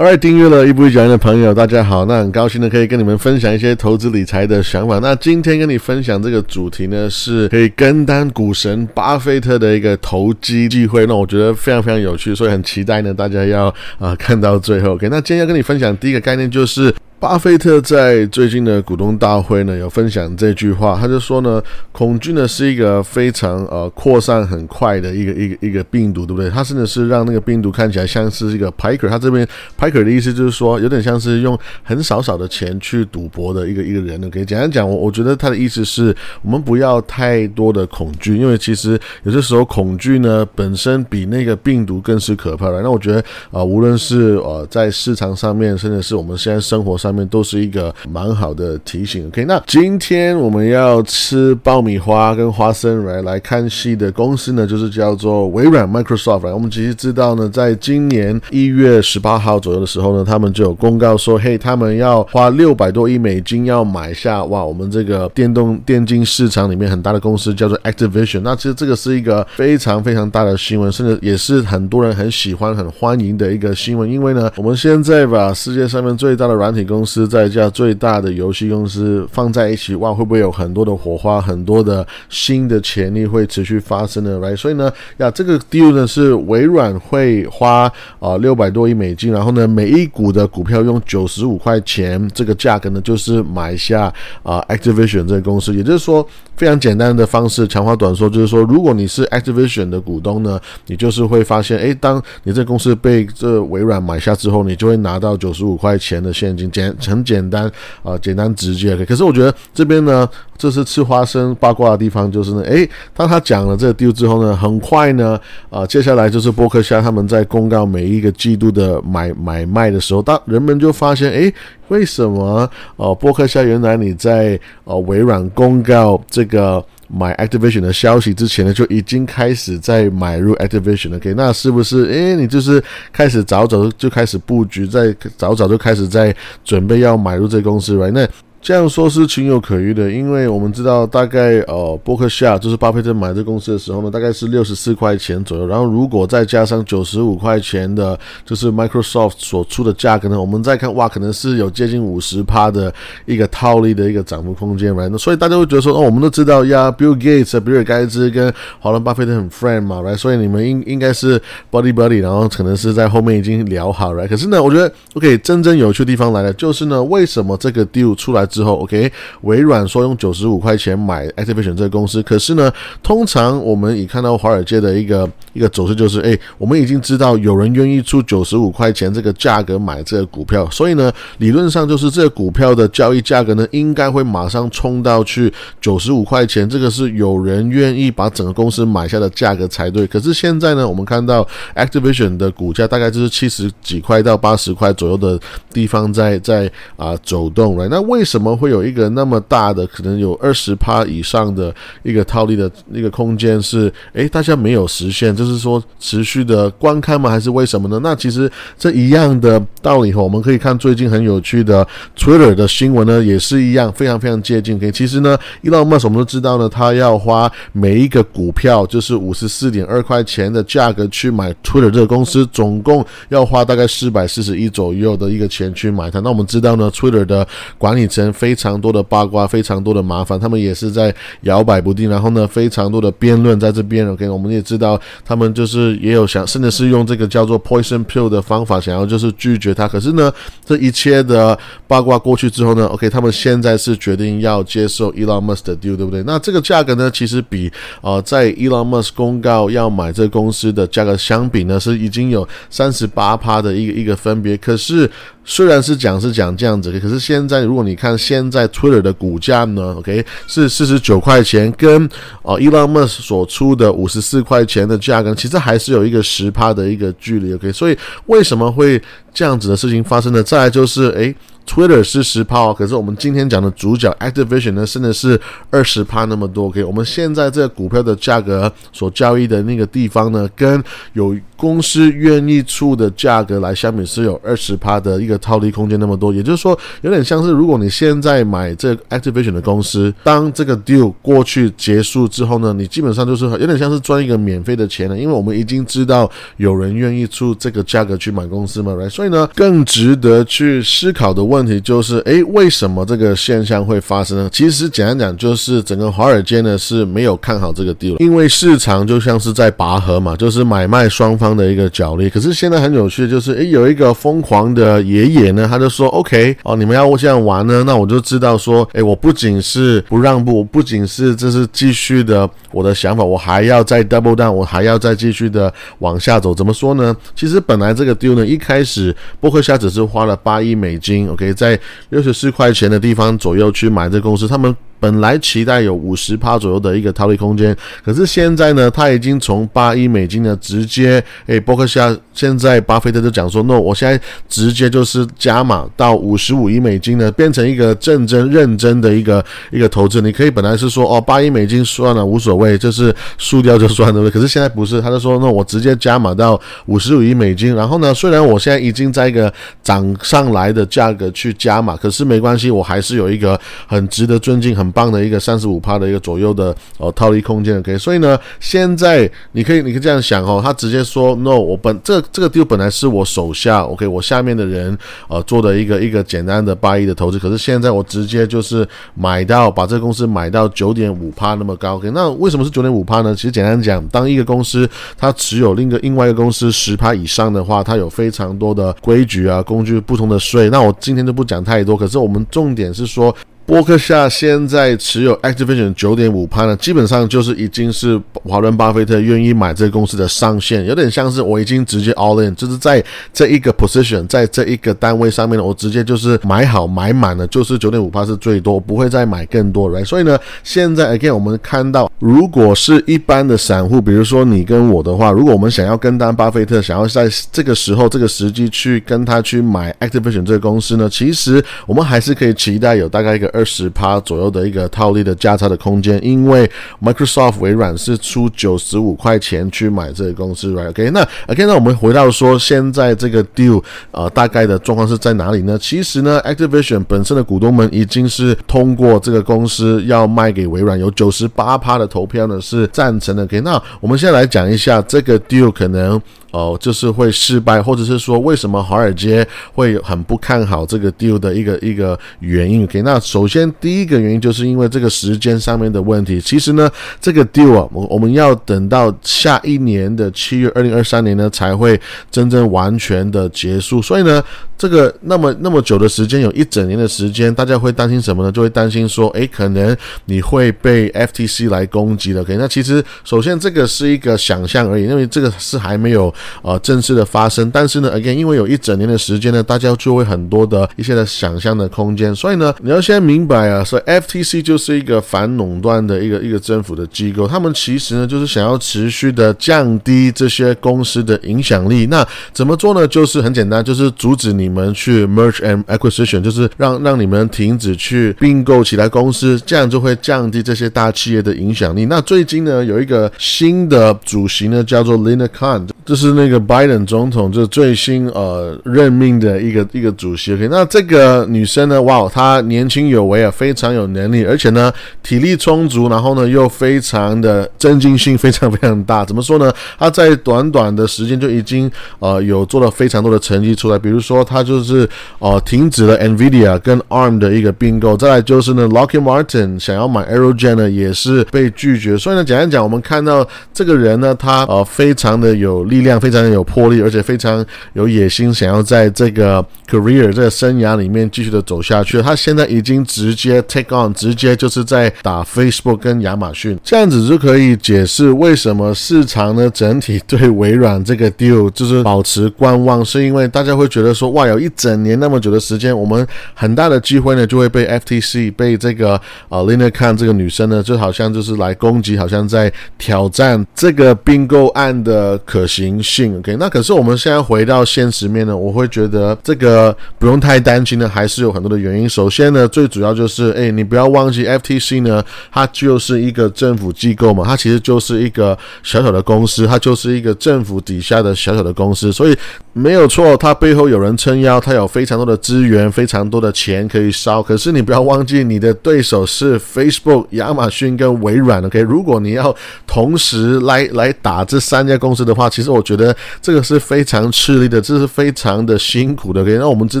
Alright，订阅了一步一脚印的朋友，大家好。那很高兴呢可以跟你们分享一些投资理财的想法。那今天跟你分享这个主题呢，是可以跟单股神巴菲特的一个投机机会。那我觉得非常非常有趣，所以很期待呢，大家要啊看到最后。OK，那今天要跟你分享第一个概念就是。巴菲特在最近的股东大会呢，有分享这句话，他就说呢，恐惧呢是一个非常呃扩散很快的一个一个一个病毒，对不对？他甚至是让那个病毒看起来像是一个 piker，他这边 piker 的意思就是说，有点像是用很少少的钱去赌博的一个一个人呢。可以简单讲，我我觉得他的意思是我们不要太多的恐惧，因为其实有些时候恐惧呢本身比那个病毒更是可怕的。那我觉得啊，无论是呃在市场上面，甚至是我们现在生活上。上面都是一个蛮好的提醒。OK，那今天我们要吃爆米花跟花生来来看戏的公司呢，就是叫做微软 Microsoft。我们其实知道呢，在今年一月十八号左右的时候呢，他们就有公告说，嘿，他们要花六百多亿美金要买下哇，我们这个电动电竞市场里面很大的公司叫做 Activision。那其实这个是一个非常非常大的新闻，甚至也是很多人很喜欢、很欢迎的一个新闻。因为呢，我们现在把世界上面最大的软体公公司在家最大的游戏公司放在一起，哇，会不会有很多的火花，很多的新的潜力会持续发生呢？Right，所以呢，呀，这个 deal 呢是微软会花啊六百多亿美金，然后呢，每一股的股票用九十五块钱这个价格呢，就是买下啊 Activision 这个公司，也就是说。非常简单的方式，长话短说，就是说，如果你是 Activision 的股东呢，你就是会发现，哎，当你这公司被这微软买下之后，你就会拿到九十五块钱的现金，简很简单啊，简单直接。可是我觉得这边呢，这是吃花生八卦的地方，就是呢，哎，当他讲了这个 deal 之后呢，很快呢，啊，接下来就是波克夏他们在公告每一个季度的买买卖的时候，当人们就发现，哎。为什么？哦，波克夏，原来你在呃微软公告这个买 Activation 的消息之前呢，就已经开始在买入 Activation 了。OK，那是不是？诶，你就是开始早早就开始布局，在早早就开始在准备要买入这公司了那这样说是情有可原的，因为我们知道大概呃，伯克夏就是巴菲特买这公司的时候呢，大概是六十四块钱左右。然后如果再加上九十五块钱的，就是 Microsoft 所出的价格呢，我们再看哇，可能是有接近五十趴的一个套利的一个涨幅空间来那所以大家会觉得说，哦，我们都知道呀，Bill Gates、比尔盖茨跟华伦巴菲特很 friend 嘛来所以你们应应该是 buddy buddy，然后可能是在后面已经聊好了可是呢，我觉得 OK，真正有趣的地方来了，就是呢，为什么这个 deal 出来？之后，OK，微软说用九十五块钱买 Activision 这个公司，可是呢，通常我们已看到华尔街的一个一个走势，就是哎，我们已经知道有人愿意出九十五块钱这个价格买这个股票，所以呢，理论上就是这个股票的交易价格呢，应该会马上冲到去九十五块钱，这个是有人愿意把整个公司买下的价格才对。可是现在呢，我们看到 Activision 的股价大概就是七十几块到八十块左右的地方在在啊走动了，那为什么？怎么会有一个那么大的，可能有二十趴以上的一个套利的那个空间？是诶，大家没有实现，就是说持续的观看吗？还是为什么呢？那其实这一样的道理哈，我们可以看最近很有趣的 Twitter 的新闻呢，也是一样，非常非常接近。可以其实呢，Elon Musk 我们都知道呢，他要花每一个股票就是五十四点二块钱的价格去买 Twitter 这个公司，总共要花大概四百四十一左右的一个钱去买它。那我们知道呢，Twitter 的管理层。非常多的八卦，非常多的麻烦，他们也是在摇摆不定。然后呢，非常多的辩论在这边。OK，我们也知道，他们就是也有想，甚至是用这个叫做 poison pill 的方法，想要就是拒绝他。可是呢，这一切的八卦过去之后呢，OK，他们现在是决定要接受 Elon Musk 的 deal，对不对？那这个价格呢，其实比呃在 Elon Musk 公告要买这公司的价格相比呢，是已经有三十八趴的一个一个分别。可是。虽然是讲是讲这样子，可是现在如果你看现在 Twitter 的股价呢，OK 是四十九块钱，跟哦 Elon Musk 所出的五十四块钱的价格，其实还是有一个十趴的一个距离，OK。所以为什么会这样子的事情发生呢？再来就是，诶。Twitter 是十趴哦，可是我们今天讲的主角 Activision 呢，甚至是二十趴那么多。OK，我们现在这个股票的价格所交易的那个地方呢，跟有公司愿意出的价格来相比，是有二十趴的一个套利空间那么多。也就是说，有点像是如果你现在买这 Activision 的公司，当这个 deal 过去结束之后呢，你基本上就是有点像是赚一个免费的钱了，因为我们已经知道有人愿意出这个价格去买公司嘛，right？所以呢，更值得去思考的问问题就是，诶，为什么这个现象会发生呢？其实简单讲，就是整个华尔街呢是没有看好这个 deal，因为市场就像是在拔河嘛，就是买卖双方的一个角力。可是现在很有趣的就是，诶，有一个疯狂的爷爷呢，他就说，OK，哦，你们要这样玩呢，那我就知道说，诶，我不仅是不让步，我不仅是这是继续的我的想法，我还要再 double down，我还要再继续的往下走。怎么说呢？其实本来这个 deal 呢，一开始波克夏只是花了八亿美金，OK，在六十四块钱的地方左右去买这公司，他们。本来期待有五十趴左右的一个套利空间，可是现在呢，他已经从八亿美金呢直接，诶，伯克夏现在巴菲特就讲说，no，我现在直接就是加码到五十五亿美金呢，变成一个认真认真的一个一个投资。你可以本来是说，哦，八亿美金算了无所谓，就是输掉就算了，可是现在不是，他就说，那我直接加码到五十五亿美金。然后呢，虽然我现在已经在一个涨上来的价格去加码，可是没关系，我还是有一个很值得尊敬很。棒的一个三十五趴的一个左右的呃套利空间，OK，所以呢，现在你可以你可以这样想哦，他直接说 No，我本这这个 deal 本来是我手下 OK，我下面的人呃做的一个一个简单的八亿的投资，可是现在我直接就是买到把这个公司买到九点五趴那么高，OK，那为什么是九点五趴呢？其实简单讲，当一个公司它持有另一个另外一个公司十趴以上的话，它有非常多的规矩啊、工具、不同的税。那我今天就不讲太多，可是我们重点是说。波克夏现在持有 Activision 九点五趴呢，基本上就是已经是华伦巴菲特愿意买这个公司的上限，有点像是我已经直接 all in，就是在这一个 position，在这一个单位上面呢，我直接就是买好买满了，就是九点五趴是最多，不会再买更多，right？所以呢，现在 again 我们看到，如果是一般的散户，比如说你跟我的话，如果我们想要跟单巴菲特，想要在这个时候这个时机去跟他去买 Activision 这个公司呢，其实我们还是可以期待有大概一个。二二十趴左右的一个套利的价差的空间，因为 Microsoft 微软是出九十五块钱去买这个公司，right？OK，那 OK，那我们回到说现在这个 deal 呃大概的状况是在哪里呢？其实呢，Activision 本身的股东们已经是通过这个公司要卖给微软，有九十八趴的投票呢是赞成的。OK，那我们现在来讲一下这个 deal 可能。哦，就是会失败，或者是说为什么华尔街会很不看好这个 deal 的一个一个原因？OK，那首先第一个原因就是因为这个时间上面的问题。其实呢，这个 deal 啊，我我们要等到下一年的七月二零二三年呢，才会真正完全的结束。所以呢，这个那么那么久的时间，有一整年的时间，大家会担心什么呢？就会担心说，诶，可能你会被 FTC 来攻击了。OK，那其实首先这个是一个想象而已，因为这个是还没有。呃，正式的发生，但是呢，again，因为有一整年的时间呢，大家就会很多的一些的想象的空间，所以呢，你要先明白啊，所以 FTC 就是一个反垄断的一个一个政府的机构，他们其实呢就是想要持续的降低这些公司的影响力。那怎么做呢？就是很简单，就是阻止你们去 merge and acquisition，就是让让你们停止去并购起来公司，这样就会降低这些大企业的影响力。那最近呢，有一个新的主席呢，叫做 Lina Khan，就是。是那个拜登总统就是最新呃任命的一个一个主席，OK，那这个女生呢，哇，她年轻有为啊，非常有能力，而且呢体力充足，然后呢又非常的增进性非常非常大。怎么说呢？她在短短的时间就已经呃有做了非常多的成绩出来，比如说她就是呃停止了 Nvidia 跟 ARM 的一个并购，再来就是呢 Lockheed Martin 想要买 Aerogen 呢也是被拒绝。所以呢，简单讲，我们看到这个人呢，他呃非常的有力量，非常有魄力，而且非常有野心，想要在这个 career 这个生涯里面继续的走下去。他现在已经直接 take on，直接就是在打 Facebook 跟亚马逊，这样子就可以解释为什么市场呢整体对微软这个 deal 就是保持观望，是因为大家会觉得说，哇，有一整年那么久的时间，我们很大的机会呢就会被 FTC 被这个啊 Lina Khan 这个女生呢，就好像就是来攻击，好像在挑战这个并购案的可行性。OK，那可是我们现在回到现实面呢，我会觉得这个呃不用太担心呢，还是有很多的原因。首先呢，最主要就是，哎，你不要忘记 FTC 呢，它就是一个政府机构嘛，它其实就是一个小小的公司，它就是一个政府底下的小小的公司，所以没有错，它背后有人撑腰，它有非常多的资源，非常多的钱可以烧。可是你不要忘记，你的对手是 Facebook、亚马逊跟微软。OK，如果你要同时来来打这三家公司的话，其实我觉得这个是非常吃力的，这是非常的辛苦的。OK，那我们知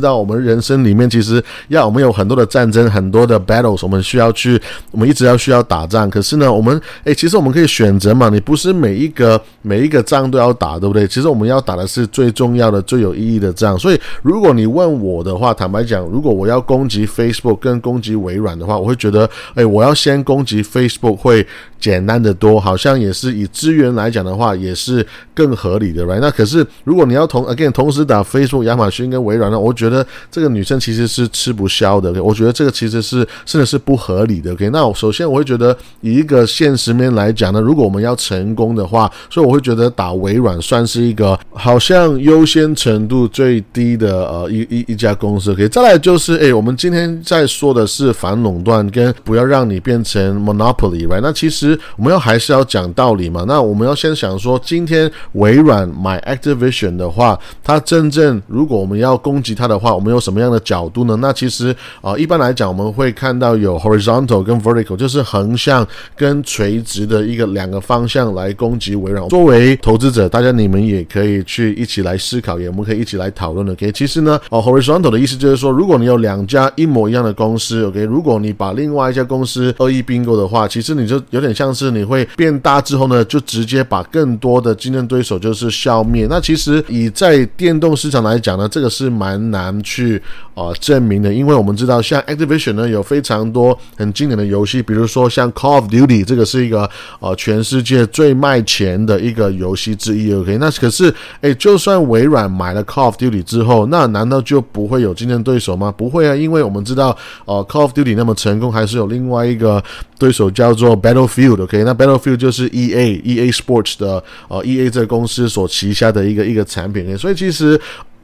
道，我们人生里面其实要我们有很多的战争，很多的 battles，我们需要去，我们一直要需要打仗。可是呢，我们诶，其实我们可以选择嘛，你不是每一个每一个仗都要打，对不对？其实我们要打的是最重要的、最有意义的仗。所以，如果你问我的话，坦白讲，如果我要攻击 Facebook 跟攻击微软的话，我会觉得，诶，我要先攻击 Facebook 会。简单的多，好像也是以资源来讲的话，也是更合理的，right？那可是如果你要同 again 同时打 Facebook、亚马逊跟微软呢，我觉得这个女生其实是吃不消的。我觉得这个其实是真的是不合理的。OK，那我首先我会觉得以一个现实面来讲呢，如果我们要成功的话，所以我会觉得打微软算是一个好像优先程度最低的呃一一一家公司。OK，再来就是诶，我们今天在说的是反垄断跟不要让你变成 monopoly，right？那其实。我们要还是要讲道理嘛？那我们要先想说，今天微软买 Activision 的话，它真正如果我们要攻击其他的话，我们有什么样的角度呢？那其实啊，一般来讲，我们会看到有 horizontal 跟 vertical，就是横向跟垂直的一个两个方向来攻击微软。作为投资者，大家你们也可以去一起来思考，也我们可以一起来讨论的。OK，其实呢，哦，horizontal 的意思就是说，如果你有两家一模一样的公司，OK，如果你把另外一家公司恶意并购的话，其实你就有点。像是你会变大之后呢，就直接把更多的竞争对手就是消灭。那其实以在电动市场来讲呢，这个是蛮难去啊证明的，因为我们知道像 Activision 呢有非常多很经典的游戏，比如说像 Call of Duty，这个是一个呃全世界最卖钱的一个游戏之一。OK，那可是哎，就算微软买了 Call of Duty 之后，那难道就不会有竞争对手吗？不会啊，因为我们知道呃 Call of Duty 那么成功，还是有另外一个对手叫做 Battlefield。OK，那 Battlefield 就是 EA EA Sports 的呃 EA 这个公司所旗下的一个一个产品，所以其实。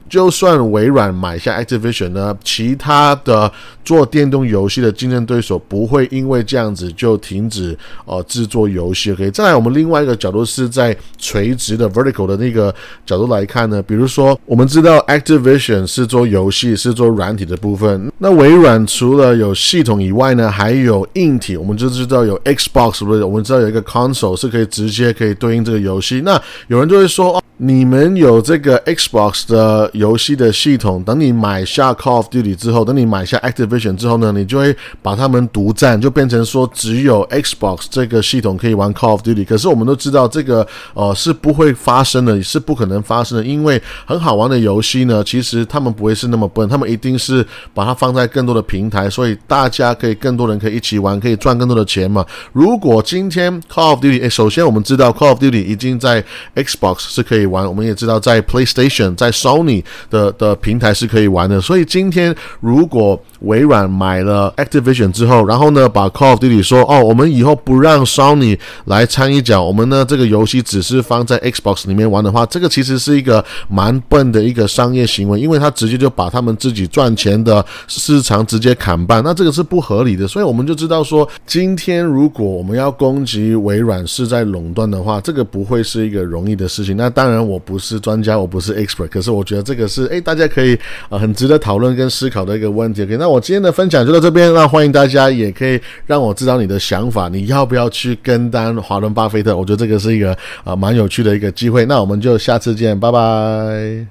就算微软买下 Activision 呢，其他的做电动游戏的竞争对手不会因为这样子就停止呃制作游戏。OK，再来我们另外一个角度是在垂直的 vertical 的那个角度来看呢，比如说我们知道 Activision 是做游戏是做软体的部分，那微软除了有系统以外呢，还有硬体，我们就知道有 Xbox 不是？我们知道有一个 console 是可以直接可以对应这个游戏。那有人就会说哦。你们有这个 Xbox 的游戏的系统，等你买下 Call of Duty 之后，等你买下 Activision 之后呢，你就会把他们独占，就变成说只有 Xbox 这个系统可以玩 Call of Duty。可是我们都知道这个呃是不会发生的，是不可能发生的，因为很好玩的游戏呢，其实他们不会是那么笨，他们一定是把它放在更多的平台，所以大家可以更多人可以一起玩，可以赚更多的钱嘛。如果今天 Call of Duty，哎，首先我们知道 Call of Duty 已经在 Xbox 是可以。玩，我们也知道，在 PlayStation、在 Sony 的的平台是可以玩的。所以今天如果微软买了 Activision 之后，然后呢，把 Call of Duty 说哦，我们以后不让 Sony 来掺一脚，我们呢这个游戏只是放在 Xbox 里面玩的话，这个其实是一个蛮笨的一个商业行为，因为他直接就把他们自己赚钱的市场直接砍半，那这个是不合理的。所以我们就知道说，今天如果我们要攻击微软是在垄断的话，这个不会是一个容易的事情。那当然。我不是专家，我不是 expert，可是我觉得这个是诶，大家可以啊很值得讨论跟思考的一个问题。OK，那我今天的分享就到这边，那欢迎大家也可以让我知道你的想法，你要不要去跟单华伦巴菲特？我觉得这个是一个啊蛮有趣的一个机会。那我们就下次见，拜拜。